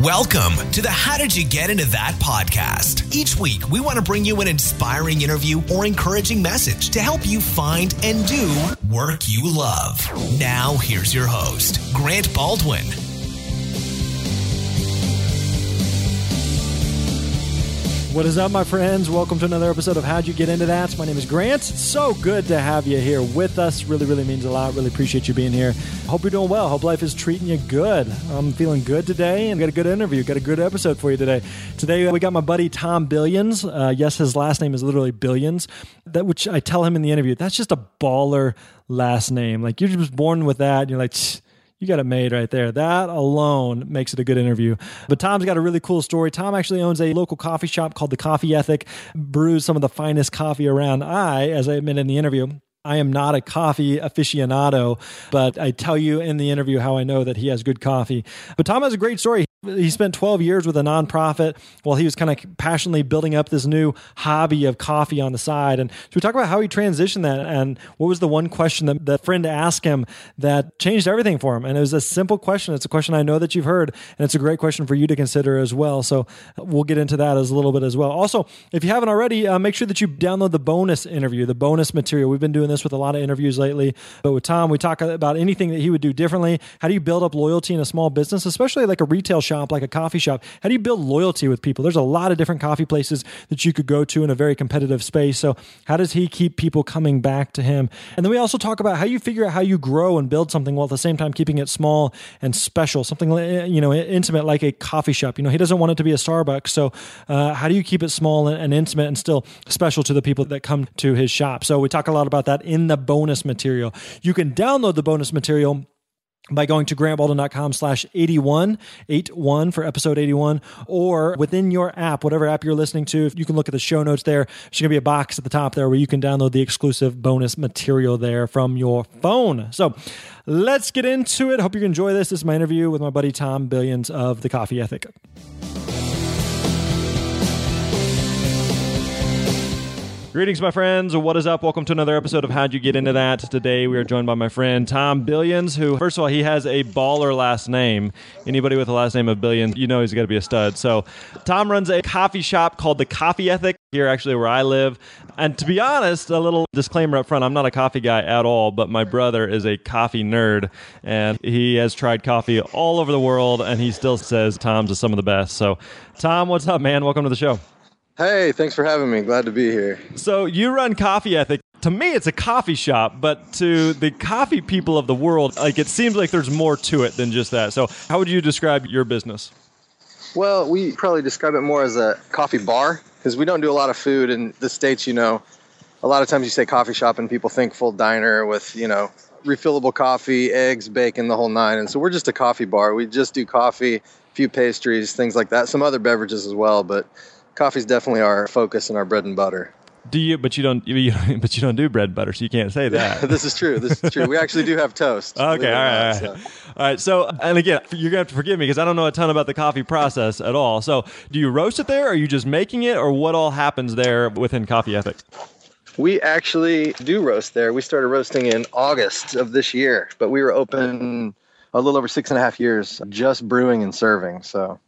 Welcome to the How Did You Get Into That podcast. Each week, we want to bring you an inspiring interview or encouraging message to help you find and do work you love. Now, here's your host, Grant Baldwin. What is up, my friends? Welcome to another episode of How'd You Get Into That? My name is Grant. It's so good to have you here with us. Really, really means a lot. Really appreciate you being here. Hope you're doing well. Hope life is treating you good. I'm feeling good today and got a good interview. Got a good episode for you today. Today we got my buddy Tom Billionis. Uh, yes, his last name is literally Billionis. That which I tell him in the interview. That's just a baller last name. Like you're just born with that. And you're like. Tch, you got it made right there. That alone makes it a good interview. But Tom's got a really cool story. Tom actually owns a local coffee shop called The Coffee Ethic, brews some of the finest coffee around. I, as I admit in the interview, I am not a coffee aficionado, but I tell you in the interview how I know that he has good coffee. But Tom has a great story. He spent 12 years with a nonprofit while he was kind of passionately building up this new hobby of coffee on the side. And so we talk about how he transitioned that and what was the one question that the friend asked him that changed everything for him. And it was a simple question. It's a question I know that you've heard, and it's a great question for you to consider as well. So we'll get into that as a little bit as well. Also, if you haven't already, uh, make sure that you download the bonus interview, the bonus material. We've been doing this with a lot of interviews lately, but with Tom, we talk about anything that he would do differently. How do you build up loyalty in a small business, especially like a retail shop? Shop, like a coffee shop, how do you build loyalty with people? There's a lot of different coffee places that you could go to in a very competitive space. So, how does he keep people coming back to him? And then we also talk about how you figure out how you grow and build something while at the same time keeping it small and special, something you know intimate like a coffee shop. You know, he doesn't want it to be a Starbucks. So, uh, how do you keep it small and, and intimate and still special to the people that come to his shop? So, we talk a lot about that in the bonus material. You can download the bonus material by going to grantbaldwin.com slash 81, 81 for episode 81, or within your app, whatever app you're listening to, if you can look at the show notes there. There's going to be a box at the top there where you can download the exclusive bonus material there from your phone. So let's get into it. Hope you enjoy this. This is my interview with my buddy Tom Billionis of The Coffee Ethic. Greetings, my friends. What is up? Welcome to another episode of How'd You Get Into That? Today we are joined by my friend Tom Billionis, who, first of all, he has a baller last name. Anybody with a last name of Billionis, you know he's got to be a stud. So, Tom runs a coffee shop called The Coffee Ethic here, actually, where I live. And to be honest, a little disclaimer up front I'm not a coffee guy at all, but my brother is a coffee nerd, and he has tried coffee all over the world, and he still says Tom's is some of the best. So, Tom, what's up, man? Welcome to the show. Hey, thanks for having me. Glad to be here. So you run Coffee Ethic. To me, it's a coffee shop, but to the coffee people of the world, like it seems like there's more to it than just that. So, how would you describe your business? Well, we probably describe it more as a coffee bar because we don't do a lot of food in the states. You know, a lot of times you say coffee shop and people think full diner with you know refillable coffee, eggs, bacon, the whole nine. And so we're just a coffee bar. We just do coffee, a few pastries, things like that, some other beverages as well, but coffee's definitely our focus and our bread and butter. Do you? But you don't. You, but you don't do bread and butter, so you can't say that. this is true. This is true. We actually do have toast. okay. All right. All right. So. all right. So, and again, you're gonna have to forgive me because I don't know a ton about the coffee process at all. So, do you roast it there? Or are you just making it, or what all happens there within Coffee Ethic? We actually do roast there. We started roasting in August of this year, but we were open a little over six and a half years, just brewing and serving. So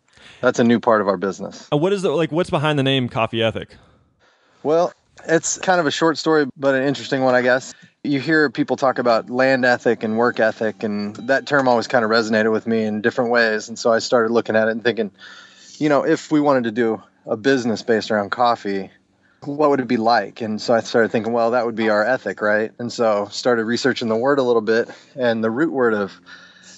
that's a new part of our business. what is the like? What's behind the name Coffee Ethic? Well, it's kind of a short story, but an interesting one, I guess. You hear people talk about land ethic and work ethic, and that term always kind of resonated with me in different ways. And so I started looking at it and thinking, you know, if we wanted to do a business based around coffee, what would it be like? And so I started thinking, well, that would be our ethic, right? And so started researching the word a little bit, and the root word of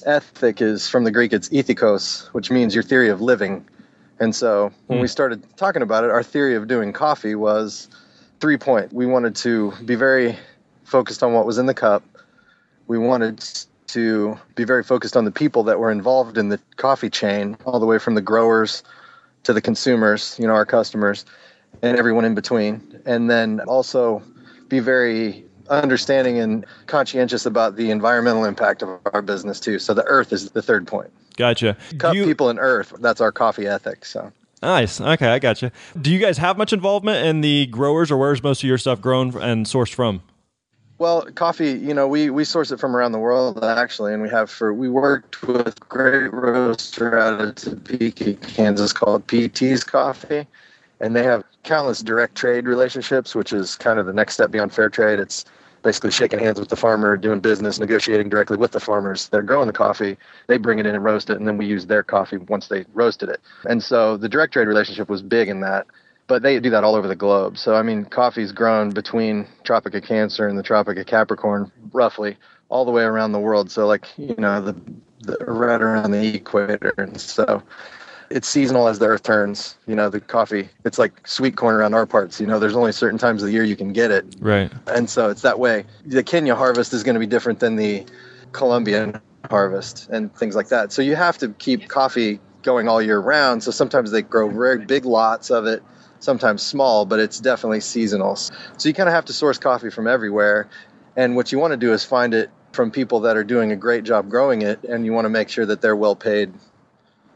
ethic is from the Greek, it's ethikos, which means your theory of living. And so when mm. we started talking about it, our theory of doing coffee was three point. We wanted to be very focused on what was in the cup. We wanted to be very focused on the people that were involved in the coffee chain, all the way from the growers to the consumers, you know, our customers, and everyone in between. And then also be very understanding and conscientious about the environmental impact of our business too. So the earth is the third point. Gotcha. Cut you... people in earth. That's our coffee ethic. So. Nice. Okay, I gotcha. Do you guys have much involvement in the growers, or where's most of your stuff grown and sourced from? Well, coffee, you know, we, we source it from around the world actually, and we have for we worked with great roaster out of Topeka, Kansas called PT's Coffee, and they have countless direct trade relationships, which is kind of the next step beyond fair trade. It's basically shaking hands with the farmer, doing business, negotiating directly with the farmers. They're growing the coffee, they bring it in and roast it, and then we use their coffee once they roasted it. And so the direct trade relationship was big in that but they do that all over the globe. So I mean, coffee's grown between Tropic of Cancer and the Tropic of Capricorn, roughly all the way around the world. So like you know the, the right around the equator, and so it's seasonal as the earth turns. You know, the coffee, it's like sweet corn around our parts. You know, there's only certain times of the year you can get it. Right. And so it's that way. The Kenya harvest is going to be different than the Colombian harvest and things like that. So you have to keep coffee going all year round. So sometimes they grow very big lots of it sometimes small, but it's definitely seasonal. So you kind of have to source coffee from everywhere. And what you want to do is find it from people that are doing a great job growing it, and you want to make sure that they're well paid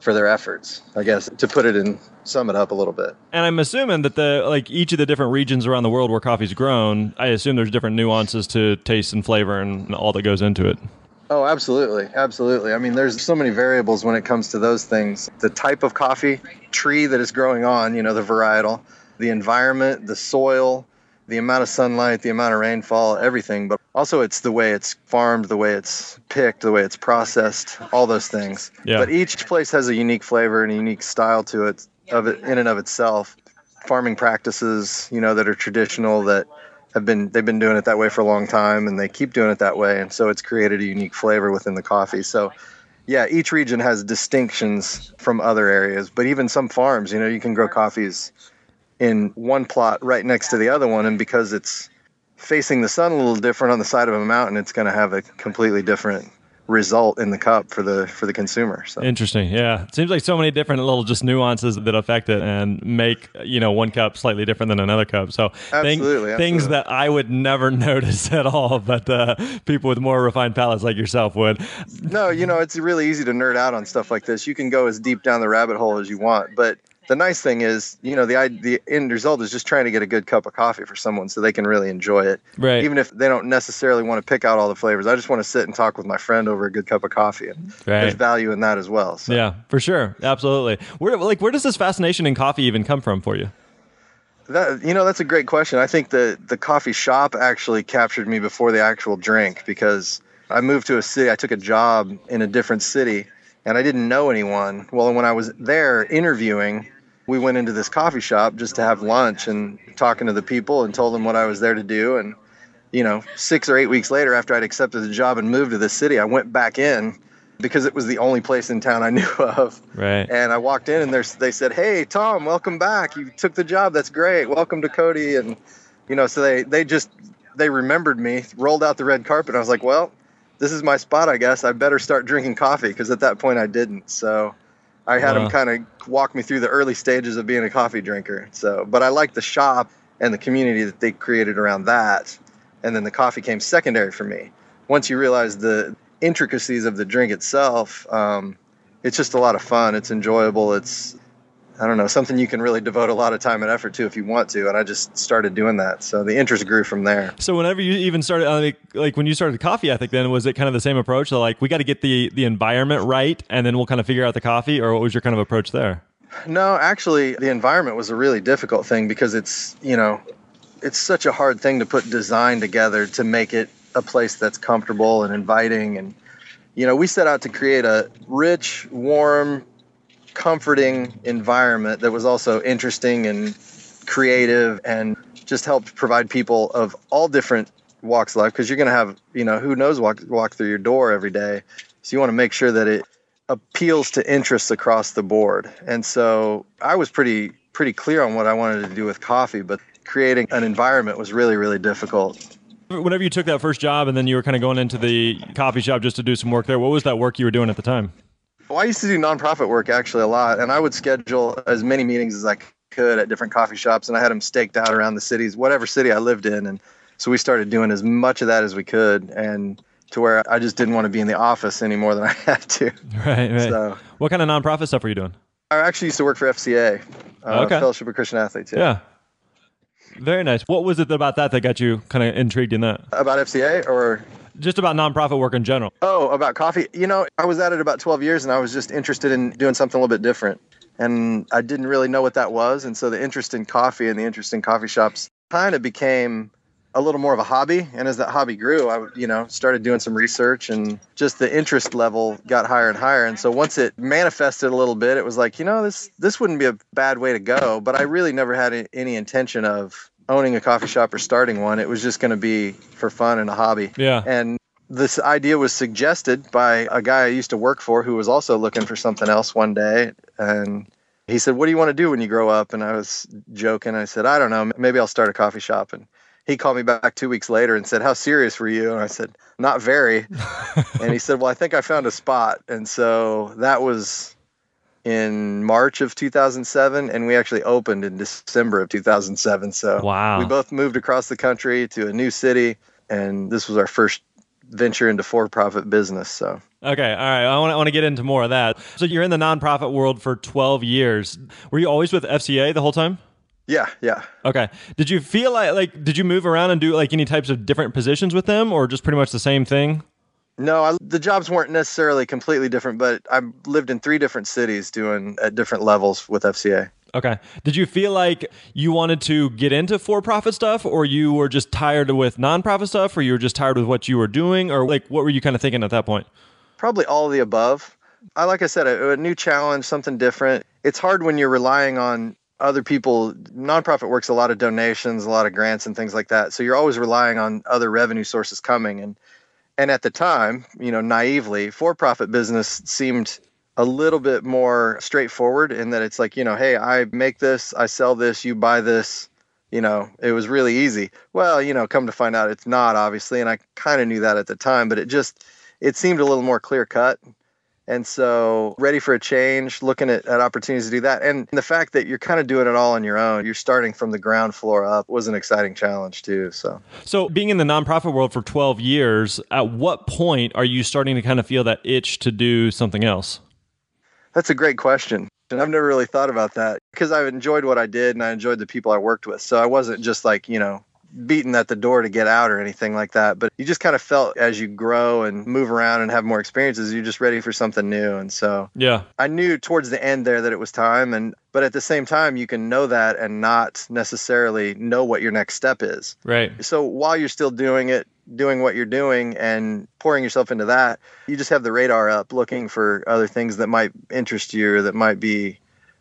for their efforts. I guess to put it in sum it up a little bit. And I'm assuming that the like each of the different regions around the world where coffee's grown, I assume there's different nuances to taste and flavor and all that goes into it. Oh, absolutely. Absolutely. I mean, there's so many variables when it comes to those things. The type of coffee tree that is growing on, you know, the varietal, the environment, the soil, the amount of sunlight, the amount of rainfall, everything. But also, it's the way it's farmed, the way it's picked, the way it's processed, all those things. Yeah. But each place has a unique flavor and a unique style to it, of it in and of itself. Farming practices, you know, that are traditional that have been they've been doing it that way for a long time and they keep doing it that way and so it's created a unique flavor within the coffee so yeah each region has distinctions from other areas but even some farms you know you can grow coffees in one plot right next to the other one and because it's facing the sun a little different on the side of a mountain it's going to have a completely different result in the cup for the for the consumer. So. Interesting. Yeah, it seems like so many different little just nuances that affect it and make you know one cup slightly different than another cup. So absolutely, thing, absolutely. things that I would never notice at all, but uh, people with more refined palates like yourself would. No, you know it's really easy to nerd out on stuff like this. You can go as deep down the rabbit hole as you want, but the nice thing is, you know, the the end result is just trying to get a good cup of coffee for someone so they can really enjoy it. Right. Even if they don't necessarily want to pick out all the flavors, I just want to sit and talk with my friend over a good cup of coffee, and right. there's value in that as well. So. Yeah, for sure, absolutely. Where like where does this fascination in coffee even come from for you? That you know, that's a great question. I think the the coffee shop actually captured me before the actual drink because I moved to a city. I took a job in a different city and I didn't know anyone. Well, when I was there interviewing, we went into this coffee shop just to have lunch and talking to the people and told them what I was there to do. And, you know, six or eight weeks later, after I'd accepted the job and moved to the city, I went back in because it was the only place in town I knew of. Right. And I walked in and they said, Hey, Tom, welcome back. You took the job. That's great. Welcome to Cody. And, you know, so they, they just, they remembered me, rolled out the red carpet. I was like, well, this is my spot, I guess. I better start drinking coffee because at that point I didn't. So I had Wow. him kind of walk me through the early stages of being a coffee drinker. So, but I like the shop and the community that they created around that. And then the coffee came secondary for me. Once you realize the intricacies of the drink itself, um, it's just a lot of fun. It's enjoyable. It's I don't know something you can really devote a lot of time and effort to if you want to. And I just started doing that, so the interest grew from there. So whenever you even started, uh, like, like when you started the coffee ethic, then was it kind of the same approach? So like we got to get the the environment right, and then we'll kind of figure out the coffee, or what was your kind of approach there? No, actually, the environment was a really difficult thing because it's, you know, it's such a hard thing to put design together to make it a place that's comfortable and inviting. And, you know, we set out to create a rich, warm, comforting environment that was also interesting and creative and just helped provide people of all different walks of life because you're going to have, you know, who knows walk, walk through your door every day. So you want to make sure that it appeals to interests across the board. And so I was pretty pretty clear on what I wanted to do with coffee, but creating an environment was really really difficult. Whenever you took that first job, and then you were kind of going into the coffee shop just to do some work there, what was that work you were doing at the time? Well, I used to do nonprofit work actually a lot, and I would schedule as many meetings as I could at different coffee shops, and I had them staked out around the cities, whatever city I lived in, and so we started doing as much of that as we could, and to where I just didn't want to be in the office any more than I had to. Right, right. So What kind of nonprofit stuff were you doing? I actually used to work for FCA, uh, Okay. Fellowship of Christian Athletes. Yeah. Very nice. What was it about that that got you kind of intrigued in that? About FCA or Just about nonprofit work in general. Oh, about coffee. You know, I was at it about 12 years and I was just interested in doing something a little bit different. And I didn't really know what that was. And so the interest in coffee and the interest in coffee shops kind of became a little more of a hobby. And as that hobby grew, I, you know, started doing some research and just the interest level got higher and higher. And so once it manifested a little bit, it was like, you know, this, this wouldn't be a bad way to go. But I really never had any intention of owning a coffee shop or starting one. It was just going to be for fun and a hobby. Yeah. And this idea was suggested by a guy I used to work for who was also looking for something else one day. And he said, What do you want to do when you grow up? And I was joking. I said, I don't know. Maybe I'll start a coffee shop. And he called me back two weeks later and said, How serious were you? And I said, Not very. and he said, Well, I think I found a spot. And so that was in March of 2007, and we actually opened in December of 2007. So Wow. we both moved across the country to a new city, and this was our first venture into for-profit business. So Okay, all right. I want to, I want to get into more of that. So you're in the nonprofit world for 12 years. Were you always with FCA the whole time? yeah, yeah. Okay. Did you feel like like did you move around and do like any types of different positions with them or just pretty much the same thing? No, I, the jobs weren't necessarily completely different, but I lived in three different cities doing at different levels with FCA. Okay. Did you feel like you wanted to get into for-profit stuff or you were just tired with nonprofit stuff or you were just tired with what you were doing or like what were you kind of thinking at that point? Probably all of the above. I like I said, a, a new challenge, something different. It's hard when you're relying on other people. Nonprofit works a lot of donations, a lot of grants, and things like that. So you're always relying on other revenue sources coming. And and at the time, you know, naively, for-profit business seemed a little bit more straightforward in that it's like, you know, hey, I make this, I sell this, you buy this. You know, it was really easy. Well, you know, come to find out it's not obviously, and I kind of knew that at the time, but it just it seemed a little more clear cut. And so, ready for a change, looking at, at opportunities to do that. And the fact that you're kind of doing it all on your own, you're starting from the ground floor up, was an exciting challenge, too. So, So, being in the nonprofit world for 12 years, at what point are you starting to kind of feel that itch to do something else? that's a great question. And I've never really thought about that because I've enjoyed what I did and I enjoyed the people I worked with. So, I wasn't just like, you know, beaten at the door to get out or anything like that. But you just kind of felt as you grow and move around and have more experiences, you're just ready for something new. And so, Yeah. I knew towards the end there that it was time and but at the same time you can know that and not necessarily know what your next step is. Right. So while you're still doing it, doing what you're doing and pouring yourself into that, you just have the radar up looking for other things that might interest you or that might be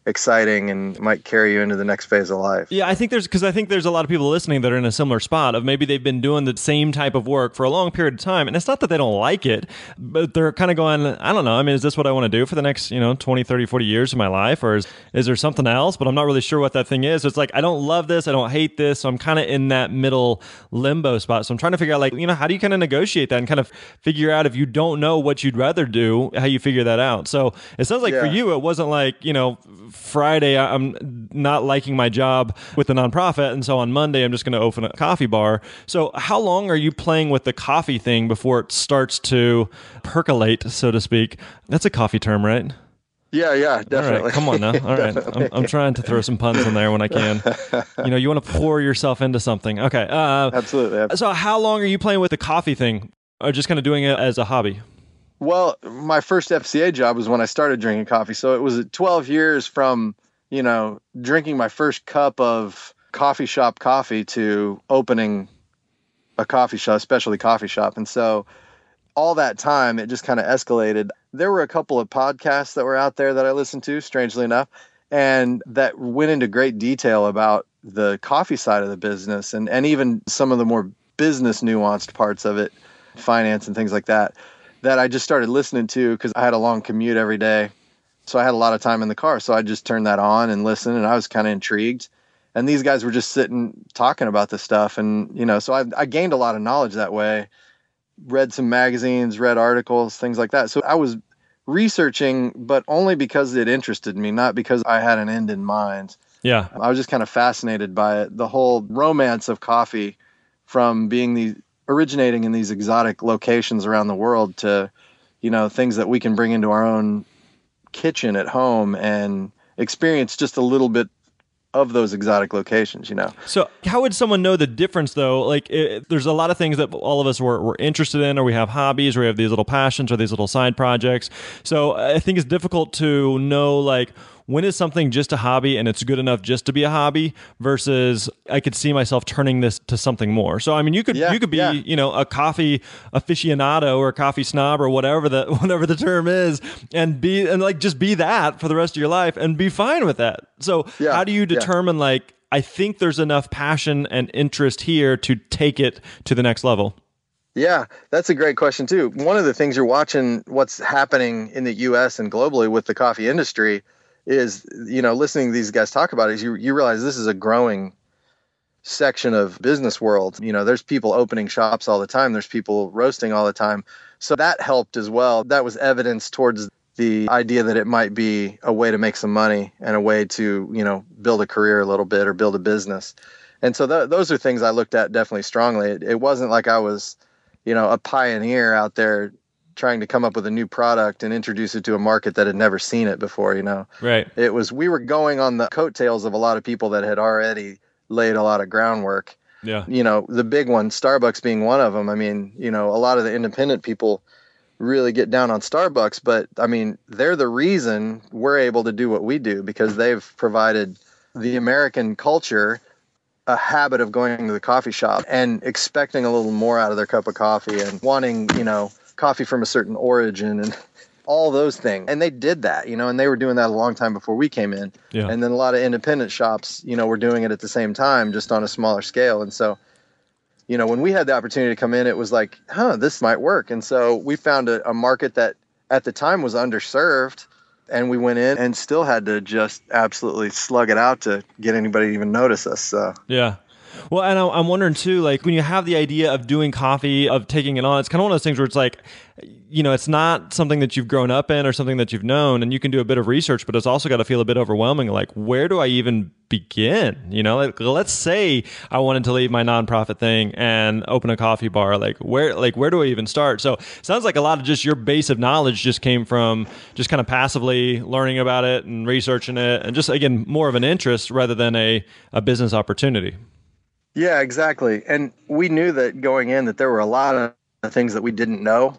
exciting and might carry you into the next phase of life. Yeah, I think there's because I think there's a lot of people listening that are in a similar spot of maybe they've been doing the same type of work for a long period of time, and it's not that they don't like it, but they're kind of going, I don't know. I mean, is this what I want to do for the next you know 20, 30, 40 years of my life, or is is there something else? But I'm not really sure what that thing is. So it's like I don't love this, I don't hate this, so I'm kind of in that middle limbo spot. So I'm trying to figure out like you know how do you kind of negotiate that and kind of figure out if you don't know what you'd rather do, how you figure that out. So it sounds like for you, it wasn't like you know Friday I'm not liking my job with the nonprofit, and so on Monday I'm just going to open a coffee bar. So how long are you playing with the coffee thing before it starts to percolate, so to speak? That's a coffee term, right? Yeah, yeah, definitely. right, come on now. All right, I'm, I'm trying to throw some puns in there when I can. You know, you want to pour yourself into something. Okay. Uh, Absolutely. so how long are you playing with the coffee thing, or just kind of doing it as a hobby? Well, my first FCA job was when I started drinking coffee. So it was 12 years from, you know, drinking my first cup of coffee shop coffee to opening a coffee shop, specialty coffee shop. And so all that time, it just kind of escalated. There were a couple of podcasts that were out there that I listened to, strangely enough, and that went into great detail about the coffee side of the business and, and even some of the more business nuanced parts of it, finance and things like that that I just started listening to because I had a long commute every day. So I had a lot of time in the car. So I just turned that on and listened, and I was kind of intrigued. And these guys were just sitting talking about this stuff. And, you know, so I, I gained a lot of knowledge that way, read some magazines, read articles, things like that. So I was researching, but only because it interested me, not because I had an end in mind. Yeah. I was just kind of fascinated by it. The whole romance of coffee from being the originating in these exotic locations around the world to, you know, things that we can bring into our own kitchen at home and experience just a little bit of those exotic locations, you know. So, how would someone know the difference, though? Like, it, there's a lot of things that all of us were, were interested in, or we have hobbies, or we have these little passions, or these little side projects. So, I think it's difficult to know, like, when is something just a hobby and it's good enough just to be a hobby versus I could see myself turning this to something more. So I mean you could Yeah, you could be, yeah. you know, a coffee aficionado or a coffee snob or whatever the whatever the term is and be and like just be that for the rest of your life and be fine with that. So Yeah, how do you determine like I think there's enough passion and interest here to take it to the next level? Yeah, that's a great question too. One of the things you're watching what's happening in the US and globally with the coffee industry is you know listening to these guys talk about it is you you realize this is a growing section of business world. You know, there's people opening shops all the time, there's people roasting all the time. So that helped as well. That was evidence towards the idea that it might be a way to make some money and a way to, you know, build a career a little bit or build a business. And so th- those are things I looked at definitely strongly. It, it wasn't like I was, you know, a pioneer out there trying to come up with a new product and introduce it to a market that had never seen it before, you know. Right. It was we were going on the coattails of a lot of people that had already laid a lot of groundwork. Yeah. You know, the big one, Starbucks being one of them. I mean, you know, a lot of the independent people really get down on Starbucks, but I mean, they're the reason we're able to do what we do because they've provided the American culture a habit of going to the coffee shop and expecting a little more out of their cup of coffee and wanting, you know, coffee from a certain origin and all those things. And they did that, you know, and they were doing that a long time before we came in. Yeah. And then a lot of independent shops, you know, were doing it at the same time, just on a smaller scale. And so, you know, when we had the opportunity to come in, it was like, huh, this might work. And so we found a, a market that at the time was underserved. And we went in and still had to just absolutely slug it out to get anybody to even notice us. So, Yeah. Well, and I'm wondering too, like when you have the idea of doing coffee, of taking it on, it's kind of one of those things where it's like, you know, it's not something that you've grown up in or something that you've known, and you can do a bit of research, but it's also got to feel a bit overwhelming. Like, where do I even begin? You know, like, let's say I wanted to leave my nonprofit thing and open a coffee bar. Like, where, like, where do I even start? So, sounds like a lot of just your base of knowledge just came from just kind of passively learning about it and researching it, and just again more of an interest rather than a a business opportunity. Yeah, exactly. And we knew that going in that there were a lot of things that we didn't know.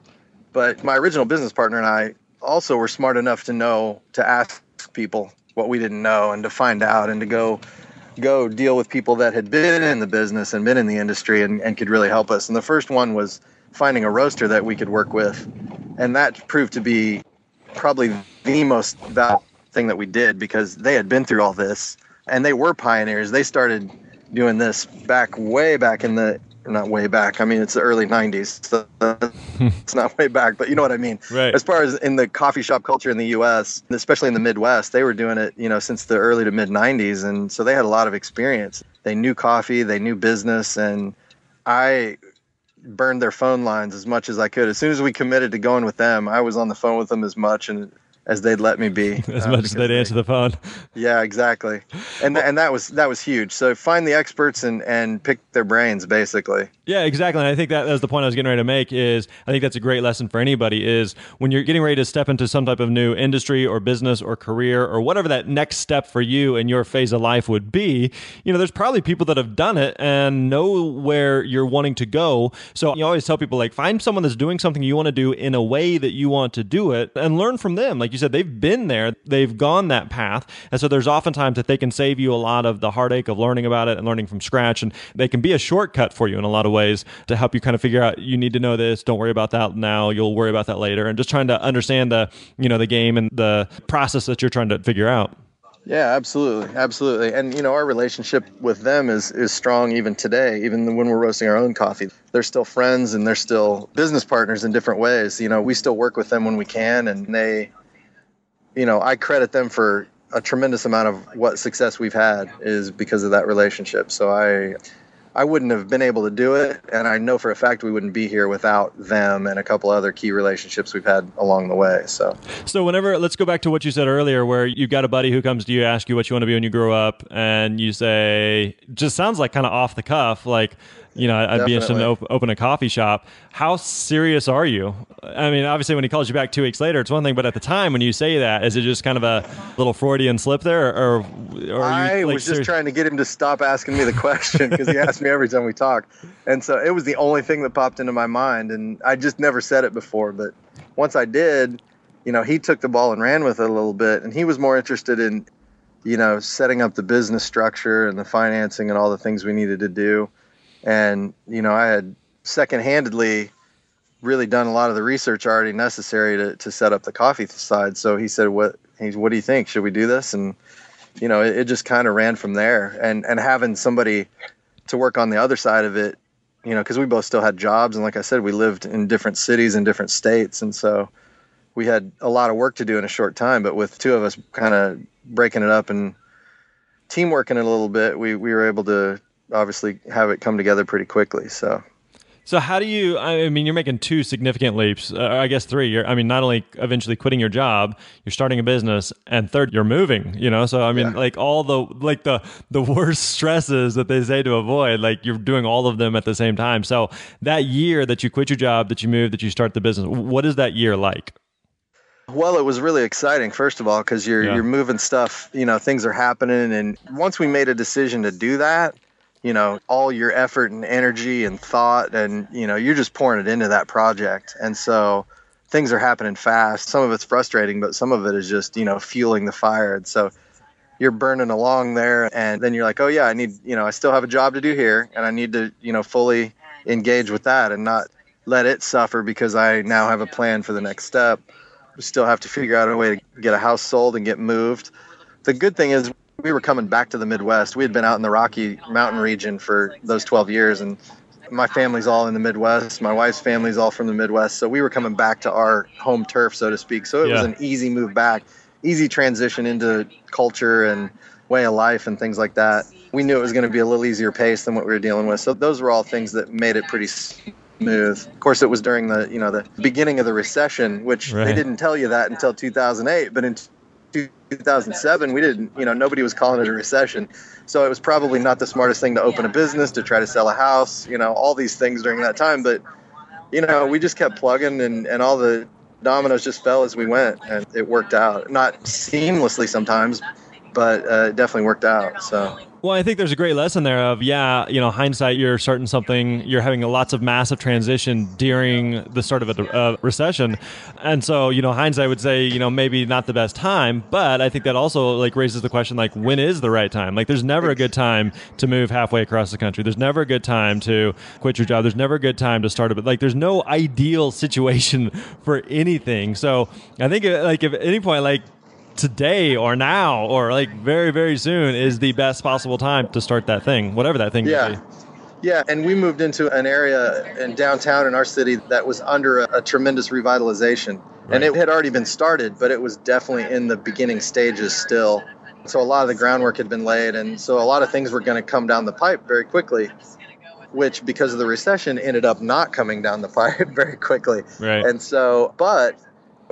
But my original business partner and I also were smart enough to know to ask people what we didn't know and to find out and to go go deal with people that had been in the business and been in the industry and, and could really help us. And the first one was finding a roaster that we could work with. And that proved to be probably the most valuable thing that we did because they had been through all this and they were pioneers. They started doing this back way back in the not way back. I mean, it's the early '90s. So it's not way back, but you know what I mean. Right. As far as in the coffee shop culture in the U.S., especially in the Midwest, they were doing it, you know, since the early to mid '90s, and so they had a lot of experience. They knew coffee, they knew business, and I burned their phone lines as much as I could. As soon as we committed to going with them, I was on the phone with them as much and as they'd let me be. as uh, much as they'd they- answer the phone. yeah, exactly. And and that was that was huge. So find the experts and and pick their brains basically. Yeah, exactly. And I think that that's the point I was getting ready to make is I think that's a great lesson for anybody is when you're getting ready to step into some type of new industry or business or career or whatever that next step for you in your phase of life would be, you know, there's probably people that have done it and know where you're wanting to go. So you always tell people like find someone that's doing something you want to do in a way that you want to do it and learn from them. Like you said, they've been there, they've gone that path. And so there's oftentimes that they can save you a lot of the heartache of learning about it and learning from scratch. And they can be a shortcut for you in a lot of ways to help you kind of figure out you need to know this, don't worry about that now, you'll worry about that later. And just trying to understand the, you know, the game and the process that you're trying to figure out. Yeah, absolutely, absolutely. And you know, our relationship with them is is strong even today. Even when we're roasting our own coffee, they're still friends and they're still business partners in different ways. You know, we still work with them when we can, and they, you know, I credit them for a tremendous amount of what success we've had is because of that relationship. So I. I wouldn't have been able to do it, and I know for a fact we wouldn't be here without them and a couple other key relationships we've had along the way. So, So whenever let's go back to what you said earlier, where you've got a buddy who comes to you, ask you what you want to be when you grow up, and you say, just sounds like kind of off the cuff, like you know, I'd be interested to op- open a coffee shop. How serious are you? I mean, obviously, when he calls you back two weeks later, it's one thing, but at the time when you say that, is it just kind of a little Freudian slip there, or, or I you, like, was just trying to get him to stop asking me the question because he asked me every time we talk, and so it was the only thing that popped into my mind, and I just never said it before, but once I did, you know, he took the ball and ran with it a little bit, and he was more interested in, you know, setting up the business structure and the financing and all the things we needed to do and, you know, I had second-handedly really done a lot of the research already necessary to, to set up the coffee side. So he said, what, he's, what do you think? Should we do this? And, you know, it, it just kind of ran from there and, and having somebody to work on the other side of it, you know, cause we both still had jobs. And like I said, we lived in different cities and different States. And so we had a lot of work to do in a short time, but with two of us kind of breaking it up and team working it a little bit, we, we were able to, obviously have it come together pretty quickly. So. So how do you? I mean, you're making two significant leaps. Uh, I guess three. You're, I mean, not only eventually quitting your job, you're starting a business, and third, you're moving. You know, so I mean, yeah. like all the like the the worst stresses that they say to avoid, like you're doing all of them at the same time. So that year that you quit your job, that you move, that you start the business, what is that year like? Well, it was really exciting. First of all, because you're yeah. you're moving stuff. You know, things are happening, and once we made a decision to do that you know all your effort and energy and thought and you know you're just pouring it into that project. And so things are happening fast. Some of it's frustrating but some of it is just you know fueling the fire. And so you're burning along there and then you're like oh yeah i need you know i still have a job to do here and i need to you know fully engage with that and not let it suffer because i now have a plan for the next step. We still have to figure out a way to get a house sold and get moved. The good thing is we were coming back to the Midwest. We had been out in the Rocky Mountain region for those 12 years, and my family's all in the Midwest. My wife's family's all from the Midwest, so we were coming back to our home turf, so to speak. So it yeah. was an easy move back, easy transition into culture and way of life and things like that. We knew it was going to be a little easier pace than what we were dealing with. So those were all things that made it pretty smooth. Of course, it was during the you know the beginning of the recession, which right. they didn't tell you that until 2008. But in 2007 we didn't you know nobody was calling it a recession. So it was probably not the smartest thing to open a business to try to sell a house you know all these things during that time. But you know we just kept plugging and, and all the dominoes just fell as we went and it worked out. Not seamlessly sometimes but uh, it definitely worked out so well, I think there's a great lesson there of, yeah, you know, hindsight, you're starting something, you're having lots of massive transition during the start of a, a, recession. And so, you know, hindsight would say, you know, maybe not the best time, but I think that also like raises the question, like, when is the right time? Like, there's never a good time to move halfway across the country. There's never a good time to quit your job. There's never a good time to start a, like, there's no ideal situation for anything. So I think, like, if at any point, like, today or now or like very very soon is the best possible time to start that thing whatever that thing yeah. yeah and we moved into an area in downtown in our city that was under a, a tremendous revitalization. Right. and it had already been started but it was definitely in the beginning stages still. So a lot of the groundwork had been laid and so a lot of things were going to come down the pipe very quickly which because of the recession ended up not coming down the pipe very quickly. Right. And so but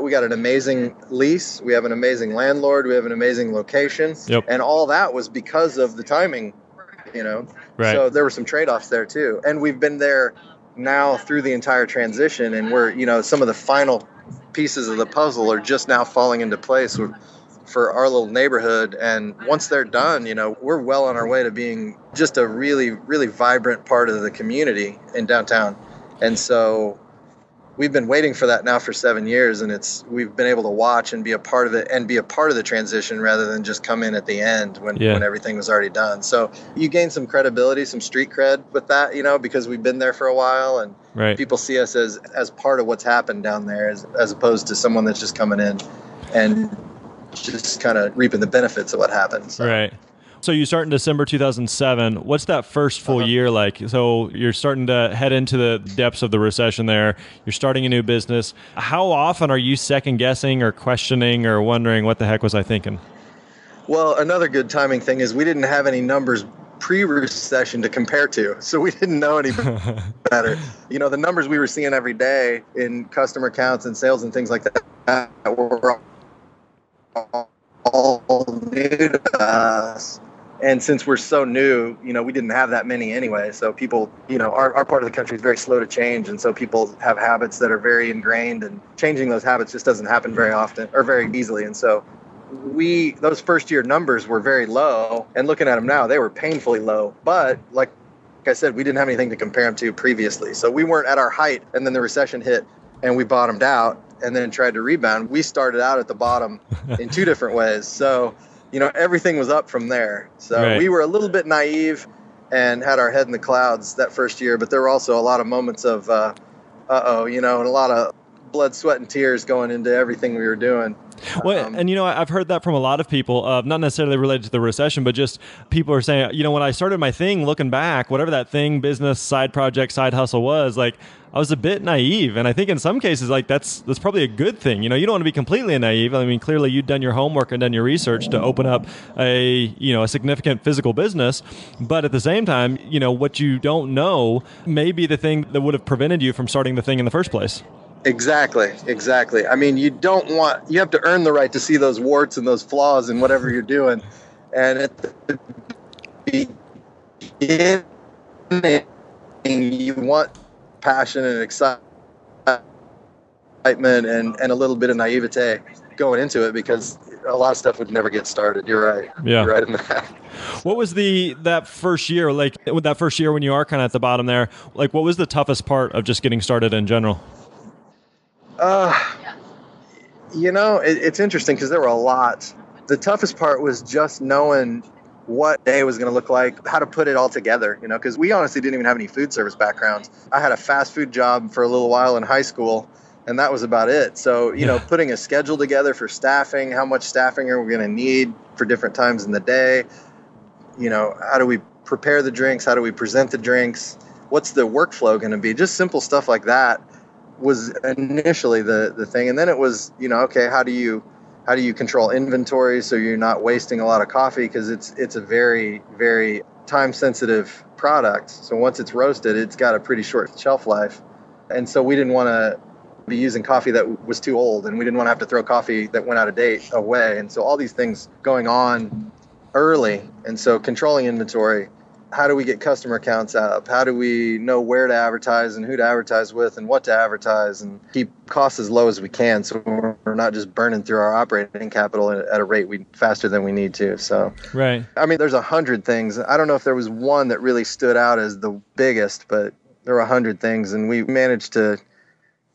we got an amazing lease. We have an amazing landlord. We have an amazing location. Yep. And all that was because of the timing, you know. Right. So there were some trade-offs there too. And we've been there now through the entire transition and we're, you know, some of the final pieces of the puzzle are just now falling into place for our little neighborhood and once they're done, you know, we're well on our way to being just a really really vibrant part of the community in downtown. And so we've been waiting for that now for seven years, and it's we've been able to watch and be a part of it and be a part of the transition rather than just come in at the end when yeah. when everything was already done. So you gain some credibility, some street cred with that, you know, because we've been there for a while and right. people see us as as part of what's happened down there, as as opposed to someone that's just coming in and just kind of reaping the benefits of what happened. So. Right. So you start in December 2007. What's that first full uh-huh. year like? So you're starting to head into the depths of the recession there. You're starting a new business. How often are you second guessing or questioning or wondering what the heck was I thinking? Well, another good timing thing is we didn't have any numbers pre-recession to compare to so we didn't know any better you know the numbers we were seeing every day in customer counts and sales and things like that were all new to us And since we're so new, you know, we didn't have that many anyway. So people, you know, our, our part of the country is very slow to change. And so people have habits that are very ingrained and changing those habits just doesn't happen very often or very easily. And so we, those first year numbers were very low. And looking at them now, they were painfully low. But like, like I said, we didn't have anything to compare them to previously. So we weren't at our height. And then the recession hit and we bottomed out and then tried to rebound. We started out at the bottom in two different ways. So, you know, everything was up from there. So Right. we were a little bit naive and had our head in the clouds that first year, but there were also a lot of moments of, uh oh, you know, and a lot of blood, sweat, and tears going into everything we were doing. Well, Um, and you know, I've heard that from a lot of people, uh, not necessarily related to the recession, but just people are saying, you know, when I started my thing, looking back, whatever that thing, business, side project, side hustle was, like I was a bit naive, and I think in some cases, like that's that's probably a good thing. You know, you don't want to be completely naive. I mean, clearly you'd done your homework and done your research to open up a you know a significant physical business, but at the same time, you know, what you don't know may be the thing that would have prevented you from starting the thing in the first place. Exactly, exactly. I mean, you don't want, you have to earn the right to see those warts and those flaws in whatever you're doing. And at the beginning, you want passion and excitement and, and a little bit of naivete going into it because a lot of stuff would never get started. You're right. Yeah. You're right in that. What was the that first year like? With that first year when you are kind of at the bottom there, like what was the toughest part of just getting started in general? Uh, you know, it, it's interesting because there were a lot. The toughest part was just knowing what day was going to look like, how to put it all together, you know, because we honestly didn't even have any food service backgrounds. I had a fast food job for a little while in high school, and that was about it. So, you know, putting a schedule together for staffing, how much staffing are we going to need for different times in the day? You know, how do we prepare the drinks? How do we present the drinks? What's the workflow going to be? Just simple stuff like that was initially the the thing. And then it was you know okay how do you how do you control inventory so you're not wasting a lot of coffee? Because it's it's a very very time sensitive product. So once it's roasted it's got a pretty short shelf life. And so we didn't want to be using coffee that was too old and we didn't want to have to throw coffee that went out of date away. And so all these things going on early. And so controlling inventory how do we get customer counts up? How do we know where to advertise and who to advertise with and what to advertise and keep costs as low as we can so we're not just burning through our operating capital at a rate we faster than we need to. So, Right. I mean, there's a hundred things. I don't know if there was one that really stood out as the biggest, but there were a hundred things and we managed to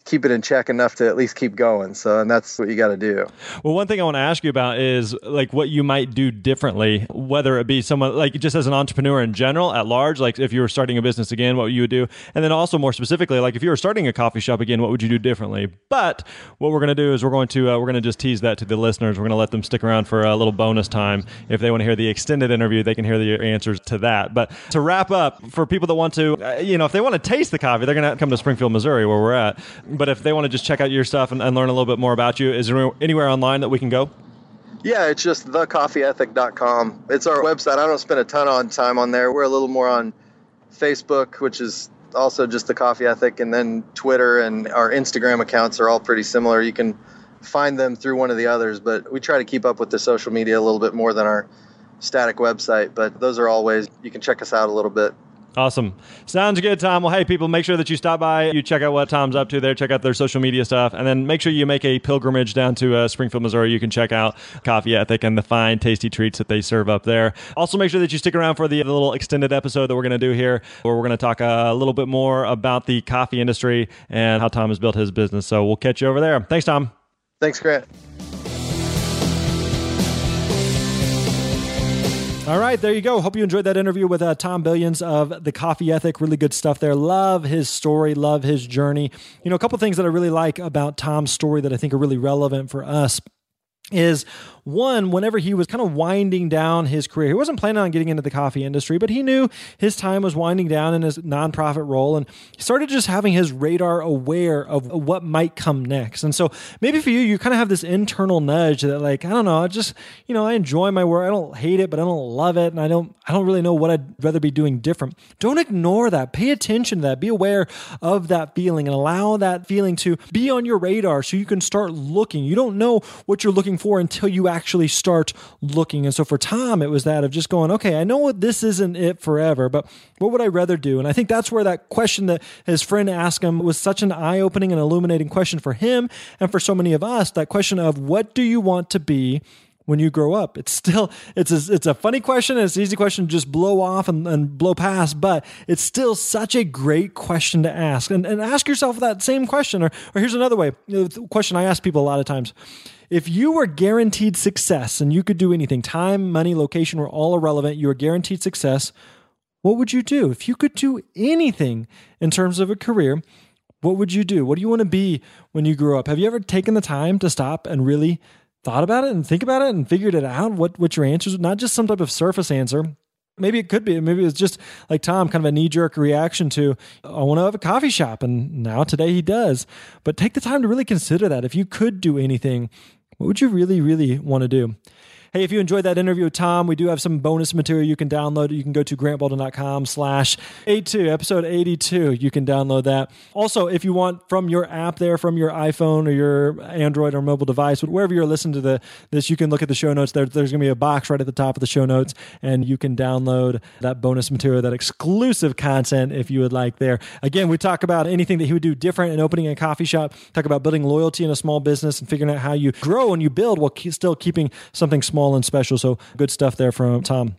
keep it in check enough to at least keep going. So, and that's what you got to do. Well, one thing I want to ask you about is like what you might do differently, whether it be someone like just as an entrepreneur in general at large, like if you were starting a business again, what you would do, and then also more specifically, like if you were starting a coffee shop again, what would you do differently? But what we're going to do is we're going to uh, we're going to just tease that to the listeners. We're going to let them stick around for a little bonus time if they want to hear the extended interview. They can hear the answers to that. But to wrap up, for people that want to, uh, you know, if they want to taste the coffee, they're going to come to Springfield, Missouri, where we're at. But if they want to just check out your stuff and, and learn a little bit more about you, is there anywhere online that we can go? Yeah, it's just thecoffeeethic.com. It's our website. I don't spend a ton on time on there. We're a little more on Facebook, which is also just the Coffee Ethic, and then Twitter and our Instagram accounts are all pretty similar. You can find them through one of the others, but we try to keep up with the social media a little bit more than our static website. But those are all ways you can check us out a little bit. Awesome. Sounds good, Tom. Well, hey, people, make sure that you stop by, you check out what Tom's up to there, check out their social media stuff, and then make sure you make a pilgrimage down to uh, Springfield, Missouri. You can check out Coffee Ethic and the fine, tasty treats that they serve up there. Also, make sure that you stick around for the, the little extended episode that we're going to do here, where we're going to talk a little bit more about the coffee industry and how Tom has built his business. So we'll catch you over there. Thanks, Tom. Thanks, Grant. All right, there you go. Hope you enjoyed that interview with uh, Tom Billionis of the Coffee Ethic. Really good stuff there. Love his story, love his journey. You know, a couple things that I really like about Tom's story that I think are really relevant for us is one, whenever he was kind of winding down his career, he wasn't planning on getting into the coffee industry, but he knew his time was winding down in his nonprofit role and he started just having his radar aware of what might come next. And so maybe for you, you kind of have this internal nudge that like, I don't know, I just, you know, I enjoy my work. I don't hate it, but I don't love it. And I don't, I don't really know what I'd rather be doing different. Don't ignore that. Pay attention to that. Be aware of that feeling and allow that feeling to be on your radar so you can start looking. You don't know what you're looking for until you actually start looking? And so for Tom, it was that of just going, okay, I know what this isn't it forever, but what would I rather do? And I think that's where that question that his friend asked him was such an eye opening and illuminating question for him and for so many of us. That question of what do you want to be when you grow up? It's still it's a, it's a funny question it's an easy question to just blow off and, and blow past, but it's still such a great question to ask. And, and ask yourself that same question. Or, or here's another way. The question I ask people a lot of times. If you were guaranteed success and you could do anything, time, money, location were all irrelevant, you were guaranteed success, what would you do? If you could do anything in terms of a career, what would you do? What do you want to be when you grow up? Have you ever taken the time to stop and really thought about it and think about it and figured it out? What what your answers? Not just some type of surface answer. Maybe it could be. Maybe it's just like Tom, kind of a knee jerk reaction to, I want to have a coffee shop. And now today he does. But take the time to really consider that. If you could do anything, what would you really, really want to do? Hey, if you enjoyed that interview with Tom, we do have some bonus material you can download. You can go to grantbaldwin.com slash 82, episode 82. You can download that. Also, if you want from your app there, from your iPhone or your Android or mobile device, but wherever you're listening to the, this, you can look at the show notes. There, there's going to be a box right at the top of the show notes, and you can download that bonus material, that exclusive content if you would like there. Again, we talk about anything that he would do different in opening a coffee shop, talk about building loyalty in a small business and figuring out how you grow and you build while still keeping something small and special. So good stuff there from Tom.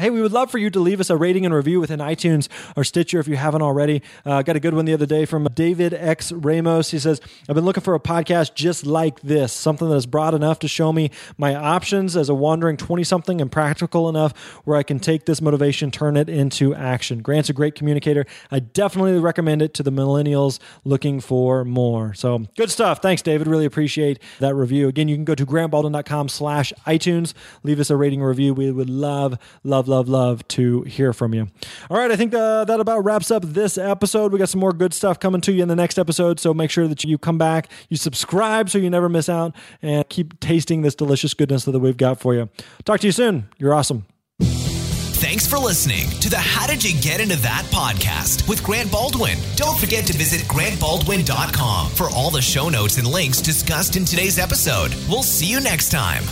Hey, we would love for you to leave us a rating and review within iTunes or Stitcher if you haven't already. Uh, got a good one the other day from David X Ramos. He says, I've been looking for a podcast just like this, something that is broad enough to show me my options as a wandering 20 something and practical enough where I can take this motivation, turn it into action. Grant's a great communicator. I definitely recommend it to the millennials looking for more. So good stuff. Thanks, David. Really appreciate that review. Again, you can go to grantbaldwin.com slash iTunes. Leave us a rating review. We would love, love love, love, love to hear from you. All right, I think uh, that about wraps up this episode. We got some more good stuff coming to you in the next episode, so make sure that you come back, you subscribe so you never miss out, and keep tasting this delicious goodness that we've got for you. Talk to you soon. You're awesome. Thanks for listening to the How Did You Get Into That podcast with Grant Baldwin. Don't forget to visit grantbaldwin.com for all the show notes and links discussed in today's episode. We'll see you next time.